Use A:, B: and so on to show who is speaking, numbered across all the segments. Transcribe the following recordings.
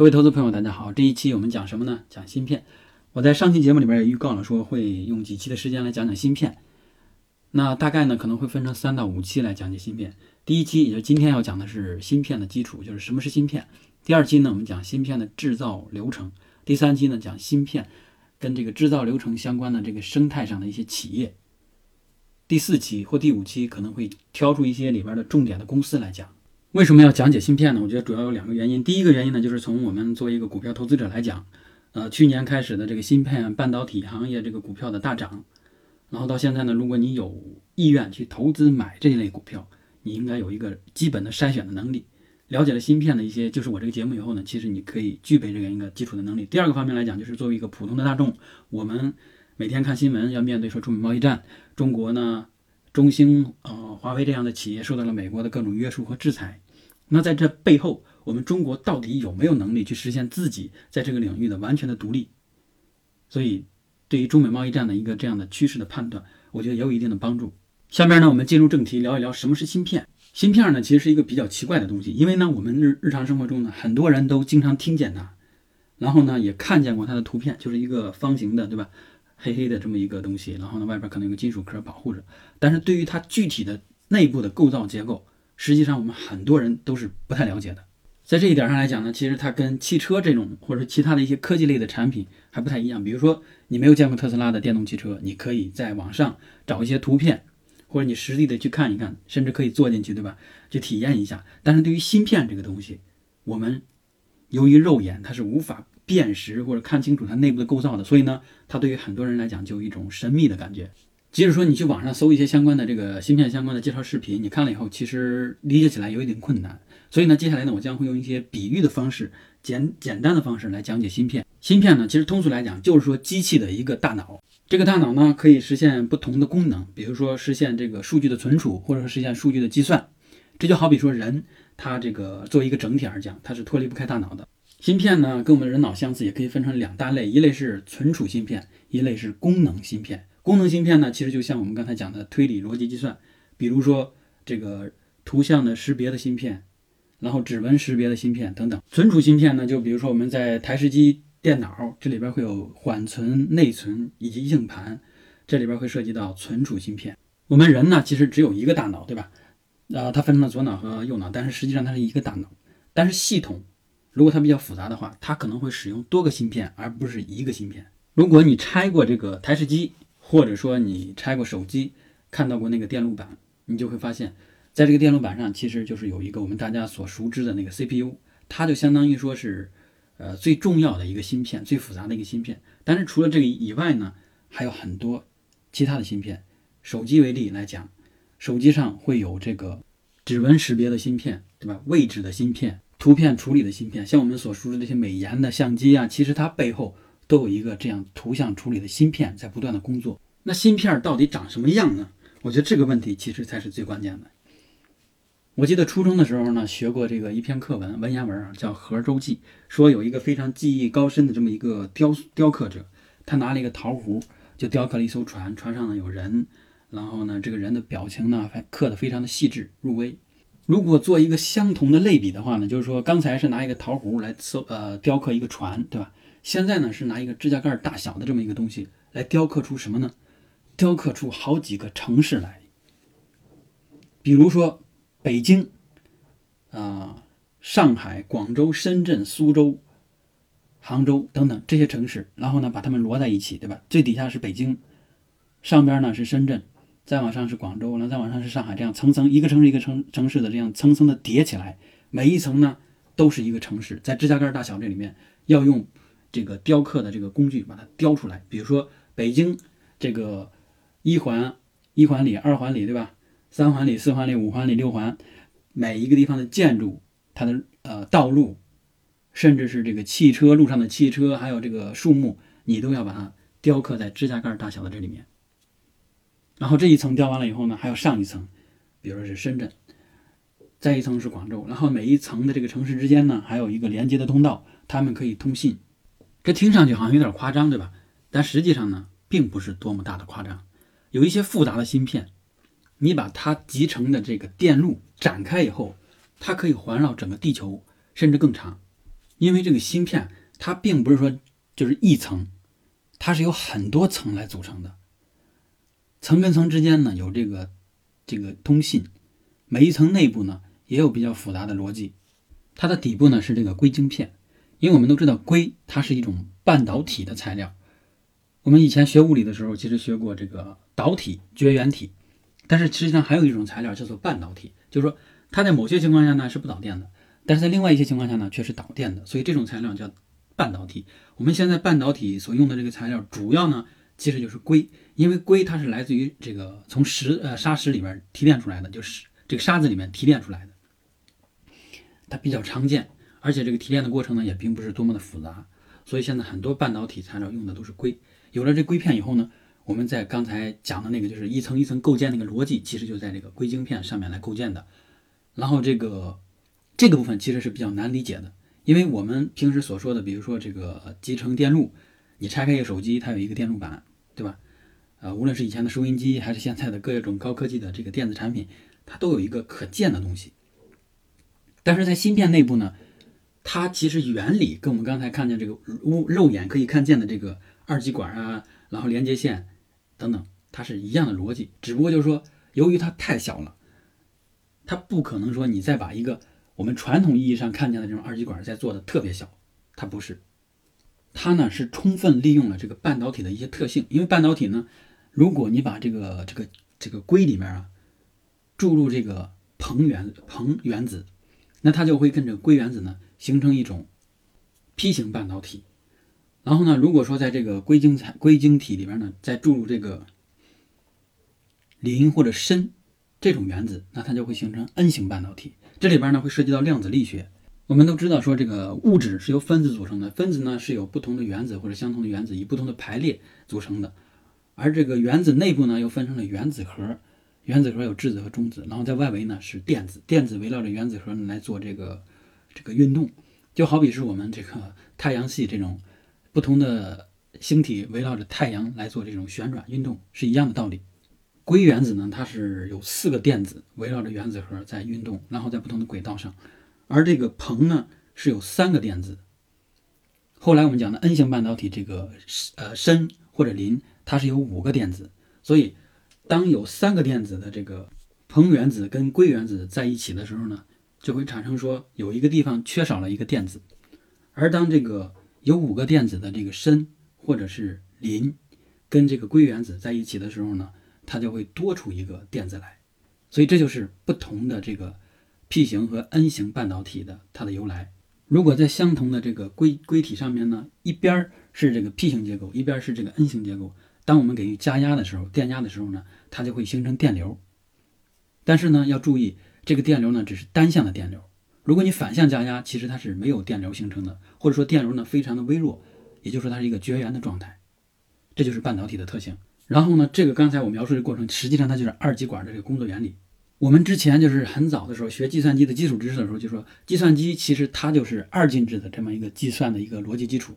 A: 各位投资朋友，大家好。这一期我们讲什么呢？讲芯片。我在上期节目里边也预告了，说会用几期的时间来讲讲芯片。那大概呢可能会分成三到五期来讲解芯片。第一期，也就是今天要讲的是芯片的基础，就是什么是芯片。第二期呢，我们讲芯片的制造流程。第三期呢，讲芯片跟这个制造流程相关的这个生态上的一些企业。第四期或第五期可能会挑出一些里边的重点的公司来讲。为什么要讲解芯片呢？我觉得主要有两个原因。第一个原因呢，就是从我们作为一个股票投资者来讲，呃，去年开始的这个芯片半导体行业这个股票的大涨，然后到现在呢，如果你有意愿去投资买这一类股票，你应该有一个基本的筛选的能力。了解了芯片的一些，就是我这个节目以后呢，其实你可以具备这样一个基础的能力。第二个方面来讲，就是作为一个普通的大众，我们每天看新闻要面对说中美贸易战，中国呢。中兴、呃，华为这样的企业受到了美国的各种约束和制裁。那在这背后，我们中国到底有没有能力去实现自己在这个领域的完全的独立？所以，对于中美贸易战的一个这样的趋势的判断，我觉得也有一定的帮助。下面呢，我们进入正题，聊一聊什么是芯片。芯片呢，其实是一个比较奇怪的东西，因为呢，我们日日常生活中呢，很多人都经常听见它，然后呢，也看见过它的图片，就是一个方形的，对吧？黑黑的这么一个东西，然后呢，外边可能有个金属壳保护着。但是对于它具体的内部的构造结构，实际上我们很多人都是不太了解的。在这一点上来讲呢，其实它跟汽车这种或者其他的一些科技类的产品还不太一样。比如说，你没有见过特斯拉的电动汽车，你可以在网上找一些图片，或者你实地的去看一看，甚至可以坐进去，对吧？去体验一下。但是对于芯片这个东西，我们由于肉眼它是无法。辨识或者看清楚它内部的构造的，所以呢，它对于很多人来讲就有一种神秘的感觉。即使说你去网上搜一些相关的这个芯片相关的介绍视频，你看了以后，其实理解起来有一点困难。所以呢，接下来呢，我将会用一些比喻的方式，简简单的方式来讲解芯片。芯片呢，其实通俗来讲就是说机器的一个大脑。这个大脑呢，可以实现不同的功能，比如说实现这个数据的存储，或者说实现数据的计算。这就好比说人，他这个作为一个整体而讲，它是脱离不开大脑的。芯片呢，跟我们人脑相似，也可以分成两大类，一类是存储芯片，一类是功能芯片。功能芯片呢，其实就像我们刚才讲的推理逻辑计算，比如说这个图像的识别的芯片，然后指纹识别的芯片等等。存储芯片呢，就比如说我们在台式机电脑这里边会有缓存、内存以及硬盘，这里边会涉及到存储芯片。我们人呢，其实只有一个大脑，对吧？呃，它分成了左脑和右脑，但是实际上它是一个大脑，但是系统。如果它比较复杂的话，它可能会使用多个芯片，而不是一个芯片。如果你拆过这个台式机，或者说你拆过手机，看到过那个电路板，你就会发现，在这个电路板上其实就是有一个我们大家所熟知的那个 CPU，它就相当于说是，呃，最重要的一个芯片，最复杂的一个芯片。但是除了这个以外呢，还有很多其他的芯片。手机为例来讲，手机上会有这个指纹识别的芯片，对吧？位置的芯片。图片处理的芯片，像我们所熟知的这些美颜的相机啊，其实它背后都有一个这样图像处理的芯片在不断的工作。那芯片到底长什么样呢？我觉得这个问题其实才是最关键的。我记得初中的时候呢，学过这个一篇课文，文言文啊，叫《核舟记》，说有一个非常技艺高深的这么一个雕雕刻者，他拿了一个陶壶，就雕刻了一艘船，船上呢有人，然后呢这个人的表情呢还刻得非常的细致入微。如果做一个相同的类比的话呢，就是说刚才是拿一个陶壶来塑呃雕刻一个船，对吧？现在呢是拿一个指甲盖大小的这么一个东西来雕刻出什么呢？雕刻出好几个城市来，比如说北京啊、上海、广州、深圳、苏州、杭州等等这些城市，然后呢把它们摞在一起，对吧？最底下是北京，上边呢是深圳。再往上是广州，然后再往上是上海，这样层层一个城市一个城城市的这样层层的叠起来，每一层呢都是一个城市，在指甲盖大小这里面要用这个雕刻的这个工具把它雕出来。比如说北京这个一环一环里、二环里，对吧？三环里、四环里、五环里、六环，每一个地方的建筑、它的呃道路，甚至是这个汽车路上的汽车，还有这个树木，你都要把它雕刻在指甲盖大小的这里面。然后这一层雕完了以后呢，还有上一层，比如是深圳，再一层是广州，然后每一层的这个城市之间呢，还有一个连接的通道，他们可以通信。这听上去好像有点夸张，对吧？但实际上呢，并不是多么大的夸张。有一些复杂的芯片，你把它集成的这个电路展开以后，它可以环绕整个地球，甚至更长。因为这个芯片它并不是说就是一层，它是由很多层来组成的。层跟层之间呢有这个这个通信，每一层内部呢也有比较复杂的逻辑。它的底部呢是这个硅晶片，因为我们都知道硅它是一种半导体的材料。我们以前学物理的时候，其实学过这个导体、绝缘体，但是实际上还有一种材料叫做半导体，就是说它在某些情况下呢是不导电的，但是在另外一些情况下呢却是导电的，所以这种材料叫半导体。我们现在半导体所用的这个材料主要呢其实就是硅，因为硅它是来自于这个从石呃砂石里边提炼出来的，就是这个沙子里面提炼出来的，它比较常见，而且这个提炼的过程呢也并不是多么的复杂，所以现在很多半导体材料用的都是硅。有了这硅片以后呢，我们在刚才讲的那个就是一层一层构建那个逻辑，其实就在这个硅晶片上面来构建的。然后这个这个部分其实是比较难理解的，因为我们平时所说的，比如说这个集成电路，你拆开一个手机，它有一个电路板，对吧？呃，无论是以前的收音机，还是现在的各种高科技的这个电子产品，它都有一个可见的东西。但是在芯片内部呢，它其实原理跟我们刚才看见这个肉肉眼可以看见的这个。二极管啊，然后连接线等等，它是一样的逻辑，只不过就是说，由于它太小了，它不可能说你再把一个我们传统意义上看见的这种二极管再做的特别小，它不是，它呢是充分利用了这个半导体的一些特性，因为半导体呢，如果你把这个这个这个硅里面啊注入这个硼原硼原子，那它就会跟这个硅原子呢形成一种 P 型半导体。然后呢，如果说在这个硅晶材硅晶体里边呢，再注入这个磷或者砷这种原子，那它就会形成 N 型半导体。这里边呢会涉及到量子力学。我们都知道说这个物质是由分子组成的，分子呢是由不同的原子或者相同的原子以不同的排列组成的。而这个原子内部呢又分成了原子核，原子核有质子和中子，然后在外围呢是电子，电子围绕着原子核来做这个这个运动，就好比是我们这个太阳系这种。不同的星体围绕着太阳来做这种旋转运动是一样的道理。硅原子呢，它是有四个电子围绕着原子核在运动，然后在不同的轨道上。而这个硼呢是有三个电子。后来我们讲的 N 型半导体，这个呃砷或者磷，它是有五个电子。所以当有三个电子的这个硼原子跟硅原子在一起的时候呢，就会产生说有一个地方缺少了一个电子。而当这个有五个电子的这个砷或者是磷，跟这个硅原子在一起的时候呢，它就会多出一个电子来，所以这就是不同的这个 P 型和 N 型半导体的它的由来。如果在相同的这个硅硅体上面呢，一边是这个 P 型结构，一边是这个 N 型结构，当我们给予加压的时候，电压的时候呢，它就会形成电流。但是呢，要注意这个电流呢，只是单向的电流。如果你反向加压，其实它是没有电流形成的，或者说电流呢非常的微弱，也就是说它是一个绝缘的状态，这就是半导体的特性。然后呢，这个刚才我描述的过程，实际上它就是二极管的这个工作原理。我们之前就是很早的时候学计算机的基础知识的时候，就说计算机其实它就是二进制的这么一个计算的一个逻辑基础，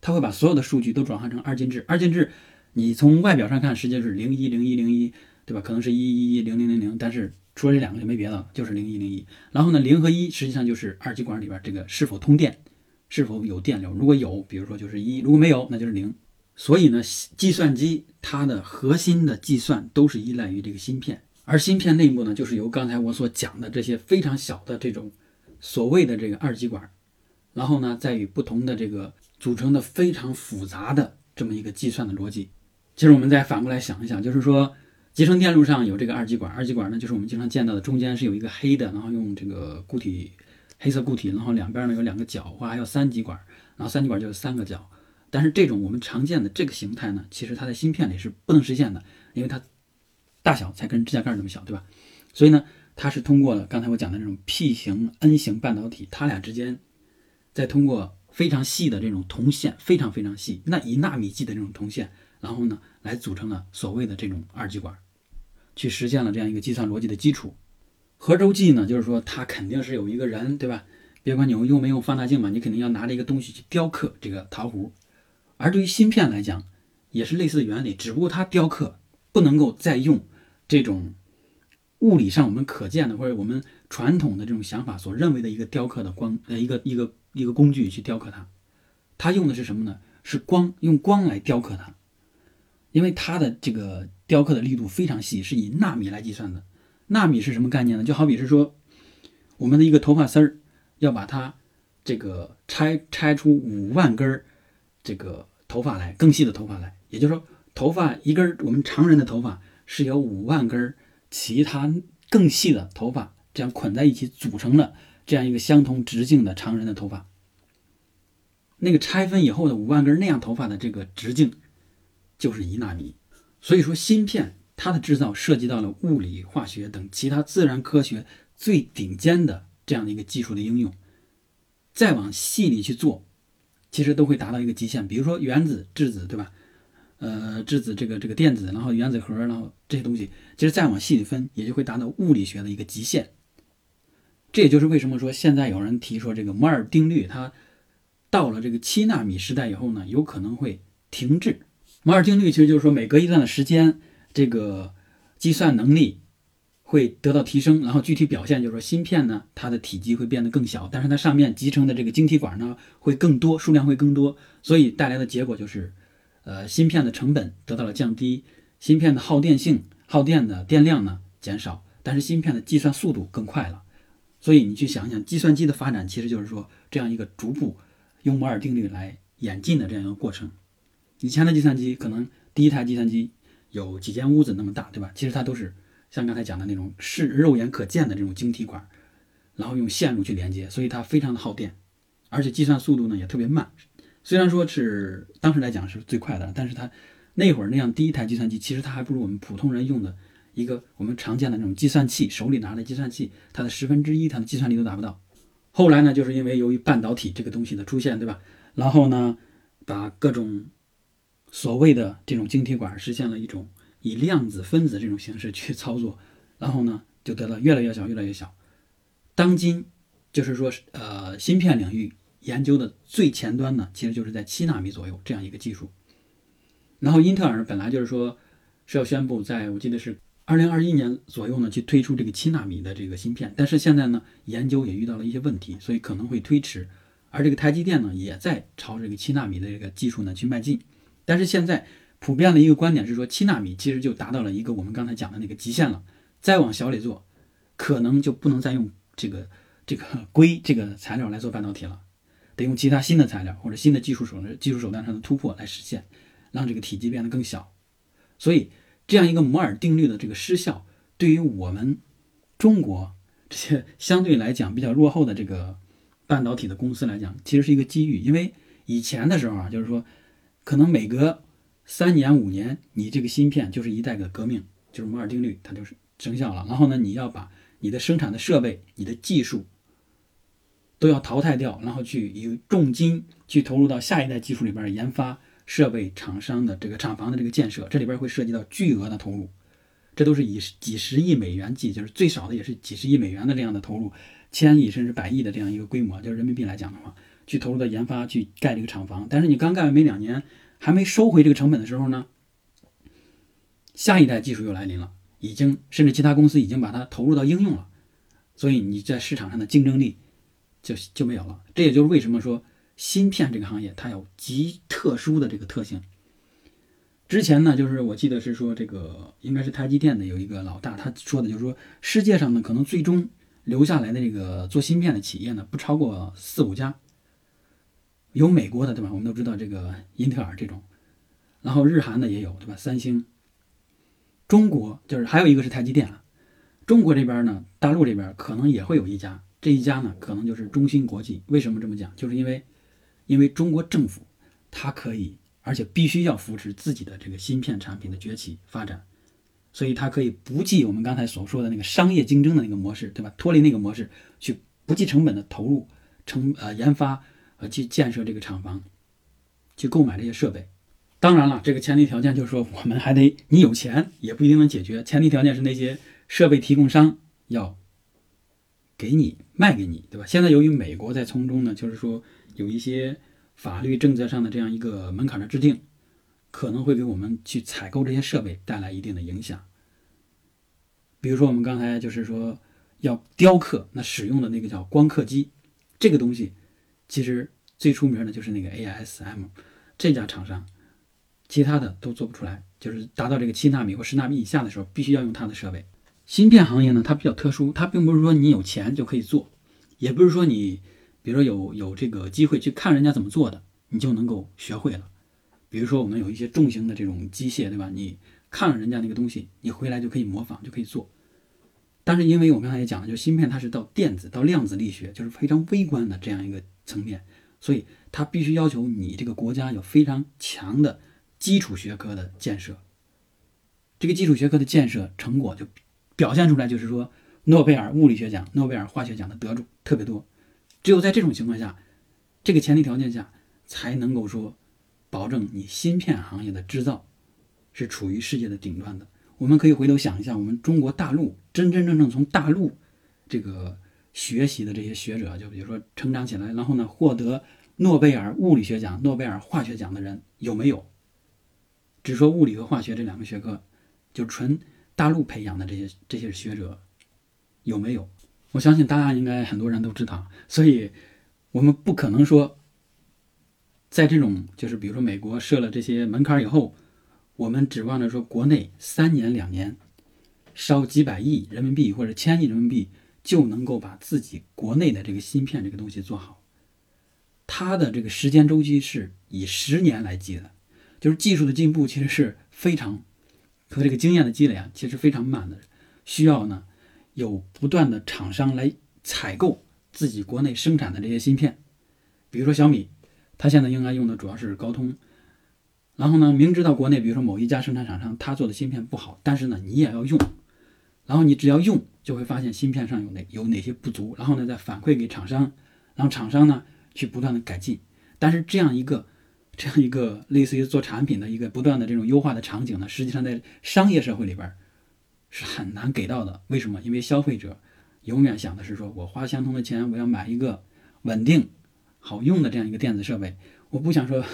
A: 它会把所有的数据都转换成二进制。二进制，你从外表上看，实际是零一零一零一，对吧？可能是一一一零零零零，但是除了这两个就没别的了，就是零一零一。然后呢，零和一实际上就是二极管里边这个是否通电，是否有电流。如果有，比如说就是一；如果没有，那就是零。所以呢，计算机它的核心的计算都是依赖于这个芯片，而芯片内部呢，就是由刚才我所讲的这些非常小的这种所谓的这个二极管，然后呢，再与不同的这个组成的非常复杂的这么一个计算的逻辑。其实我们再反过来想一想，就是说。集成电路上有这个二极管，二极管呢就是我们经常见到的，中间是有一个黑的，然后用这个固体黑色固体，然后两边呢有两个角，或还有三极管，然后三极管就是三个角。但是这种我们常见的这个形态呢，其实它在芯片里是不能实现的，因为它大小才跟指甲盖那么小，对吧？所以呢，它是通过了刚才我讲的这种 P 型、N 型半导体，它俩之间再通过非常细的这种铜线，非常非常细，那以纳米级的这种铜线。然后呢，来组成了所谓的这种二极管，去实现了这样一个计算逻辑的基础。合轴计呢，就是说它肯定是有一个人，对吧？别管你用没用放大镜嘛，你肯定要拿着一个东西去雕刻这个陶壶。而对于芯片来讲，也是类似的原理，只不过它雕刻不能够再用这种物理上我们可见的或者我们传统的这种想法所认为的一个雕刻的光呃一个一个一个工具去雕刻它。它用的是什么呢？是光，用光来雕刻它。因为它的这个雕刻的力度非常细，是以纳米来计算的。纳米是什么概念呢？就好比是说，我们的一个头发丝儿，要把它这个拆拆出五万根儿这个头发来，更细的头发来。也就是说，头发一根，我们常人的头发是由五万根其他更细的头发这样捆在一起组成了这样一个相同直径的常人的头发。那个拆分以后的五万根那样头发的这个直径。就是一纳米，所以说芯片它的制造涉及到了物理、化学等其他自然科学最顶尖的这样的一个技术的应用，再往细里去做，其实都会达到一个极限。比如说原子、质子，对吧？呃，质子这个这个电子，然后原子核，然后这些东西，其实再往细里分，也就会达到物理学的一个极限。这也就是为什么说现在有人提说这个摩尔定律，它到了这个七纳米时代以后呢，有可能会停滞。摩尔定律其实就是说，每隔一段的时间，这个计算能力会得到提升，然后具体表现就是说，芯片呢，它的体积会变得更小，但是它上面集成的这个晶体管呢会更多，数量会更多，所以带来的结果就是，呃，芯片的成本得到了降低，芯片的耗电性、耗电的电量呢减少，但是芯片的计算速度更快了。所以你去想想，计算机的发展其实就是说这样一个逐步用摩尔定律来演进的这样一个过程。以前的计算机可能第一台计算机有几间屋子那么大，对吧？其实它都是像刚才讲的那种是肉眼可见的这种晶体管，然后用线路去连接，所以它非常的耗电，而且计算速度呢也特别慢。虽然说是当时来讲是最快的，但是它那会儿那样第一台计算机，其实它还不如我们普通人用的一个我们常见的那种计算器，手里拿的计算器，它的十分之一，它的计算力都达不到。后来呢，就是因为由于半导体这个东西的出现，对吧？然后呢，把各种所谓的这种晶体管实现了一种以量子分子这种形式去操作，然后呢就得到越来越小，越来越小。当今就是说，呃，芯片领域研究的最前端呢，其实就是在七纳米左右这样一个技术。然后英特尔本来就是说是要宣布在我记得是二零二一年左右呢去推出这个七纳米的这个芯片，但是现在呢研究也遇到了一些问题，所以可能会推迟。而这个台积电呢也在朝这个七纳米的这个技术呢去迈进。但是现在普遍的一个观点是说，七纳米其实就达到了一个我们刚才讲的那个极限了。再往小里做，可能就不能再用这个这个硅这个材料来做半导体了，得用其他新的材料或者新的技术手技术手段上的突破来实现，让这个体积变得更小。所以这样一个摩尔定律的这个失效，对于我们中国这些相对来讲比较落后的这个半导体的公司来讲，其实是一个机遇。因为以前的时候啊，就是说。可能每隔三年五年，你这个芯片就是一代的革命，就是摩尔定律，它就是生效了。然后呢，你要把你的生产的设备、你的技术都要淘汰掉，然后去以重金去投入到下一代技术里边研发设备厂商的这个厂房的这个建设，这里边会涉及到巨额的投入，这都是以几十亿美元计，就是最少的也是几十亿美元的这样的投入，千亿甚至百亿的这样一个规模，就是人民币来讲的话。去投入到研发，去盖这个厂房，但是你刚盖完没两年，还没收回这个成本的时候呢，下一代技术又来临了，已经甚至其他公司已经把它投入到应用了，所以你在市场上的竞争力就就没有了。这也就是为什么说芯片这个行业它有极特殊的这个特性。之前呢，就是我记得是说这个应该是台积电的有一个老大，他说的就是说世界上呢可能最终留下来的这个做芯片的企业呢不超过四五家。有美国的对吧？我们都知道这个英特尔这种，然后日韩的也有对吧？三星。中国就是还有一个是台积电啊。中国这边呢，大陆这边可能也会有一家，这一家呢可能就是中芯国际。为什么这么讲？就是因为，因为中国政府它可以，而且必须要扶持自己的这个芯片产品的崛起发展，所以它可以不计我们刚才所说的那个商业竞争的那个模式，对吧？脱离那个模式，去不计成本的投入成呃研发。呃，去建设这个厂房，去购买这些设备。当然了，这个前提条件就是说，我们还得你有钱也不一定能解决。前提条件是那些设备提供商要给你卖给你，对吧？现在由于美国在从中呢，就是说有一些法律政策上的这样一个门槛的制定，可能会给我们去采购这些设备带来一定的影响。比如说，我们刚才就是说要雕刻，那使用的那个叫光刻机，这个东西。其实最出名的就是那个 ASM 这家厂商，其他的都做不出来。就是达到这个七纳米或十纳米以下的时候，必须要用它的设备。芯片行业呢，它比较特殊，它并不是说你有钱就可以做，也不是说你，比如说有有这个机会去看人家怎么做的，你就能够学会了。比如说我们有一些重型的这种机械，对吧？你看了人家那个东西，你回来就可以模仿，就可以做。但是因为我刚才也讲了，就芯片它是到电子到量子力学，就是非常微观的这样一个层面，所以它必须要求你这个国家有非常强的。基础学科的建设，这个基础学科的建设成果就表现出来，就是说诺贝尔物理学奖、诺贝尔化学奖的得主特别多。只有在这种情况下，这个前提条件下，才能够说保证你芯片行业的制造是处于世界的顶端的。我们可以回头想一下，我们中国大陆真真正正从大陆这个学习的这些学者，就比如说成长起来，然后呢获得诺贝尔物理学奖、诺贝尔化学奖的人有没有？只说物理和化学这两个学科，就纯大陆培养的这些这些学者有没有？我相信大家应该很多人都知道，所以我们不可能说，在这种就是比如说美国设了这些门槛以后，我们指望着说国内三年两年烧几百亿人民币或者千亿人民币就能够把自己国内的这个芯片这个东西做好，它的这个时间周期是以十年来计的。就是技术的进步其实是非常和这个经验的积累啊，其实非常慢的，需要呢有不断的厂商来采购自己国内生产的这些芯片，比如说小米，它现在应该用的主要是高通，然后呢明知道国内比如说某一家生产厂商他做的芯片不好，但是呢你也要用，然后你只要用就会发现芯片上有哪有哪些不足，然后呢再反馈给厂商，让厂商呢去不断的改进，但是这样一个。这样一个类似于做产品的一个不断的这种优化的场景呢，实际上在商业社会里边是很难给到的。为什么？因为消费者永远想的是说，我花相同的钱，我要买一个稳定、好用的这样一个电子设备。我不想说，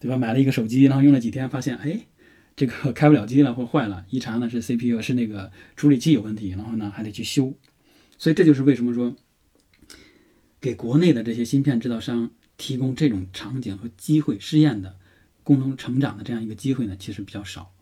A: 对吧？买了一个手机，然后用了几天，发现哎，这个 开不了机了或坏了，一查呢是 CPU 是那个处理器有问题，然后呢还得去修。所以这就是为什么说，给国内的这些芯片制造商。提供这种场景和机会试验的共同成长的这样一个机会呢，其实比较少，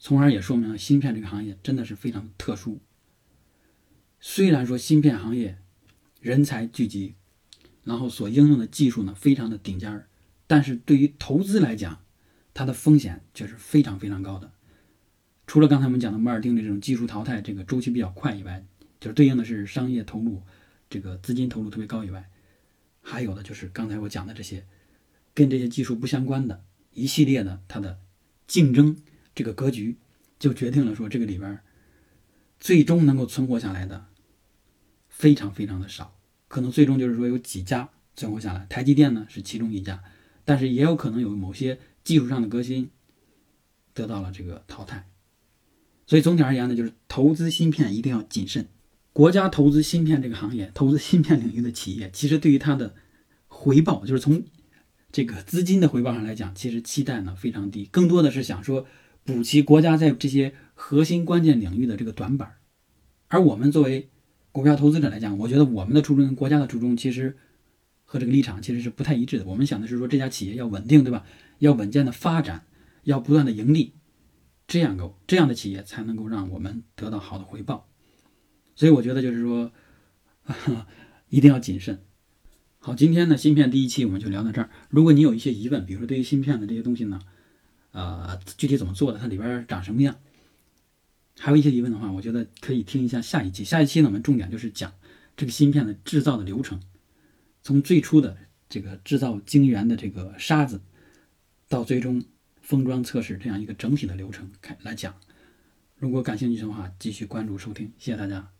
A: 从而也说明了芯片这个行业真的是非常特殊。虽然说芯片行业人才聚集，然后所应用的技术呢非常的顶尖儿，但是对于投资来讲，它的风险却是非常非常高的。除了刚才我们讲的摩尔定律这种技术淘汰这个周期比较快以外，就是对应的是商业投入这个资金投入特别高以外。还有的就是刚才我讲的这些，跟这些技术不相关的一系列的它的竞争这个格局，就决定了说这个里边最终能够存活下来的非常非常的少，可能最终就是说有几家存活下来，台积电呢是其中一家，但是也有可能有某些技术上的革新得到了这个淘汰，所以总体而言呢，就是投资芯片一定要谨慎。国家投资芯片这个行业，投资芯片领域的企业，其实对于它的回报，就是从这个资金的回报上来讲，其实期待呢非常低，更多的是想说补齐国家在这些核心关键领域的这个短板。而我们作为股票投资者来讲，我觉得我们的初衷跟、国家的初衷，其实和这个立场其实是不太一致的。我们想的是说这家企业要稳定，对吧？要稳健的发展，要不断的盈利，这样够这样的企业才能够让我们得到好的回报。所以我觉得就是说，一定要谨慎。好，今天呢，芯片第一期我们就聊到这儿。如果你有一些疑问，比如说对于芯片的这些东西呢，呃，具体怎么做的，它里边长什么样，还有一些疑问的话，我觉得可以听一下下一期。下一期呢，我们重点就是讲这个芯片的制造的流程，从最初的这个制造晶圆的这个沙子，到最终封装测试这样一个整体的流程开来讲。如果感兴趣的话，继续关注收听，谢谢大家。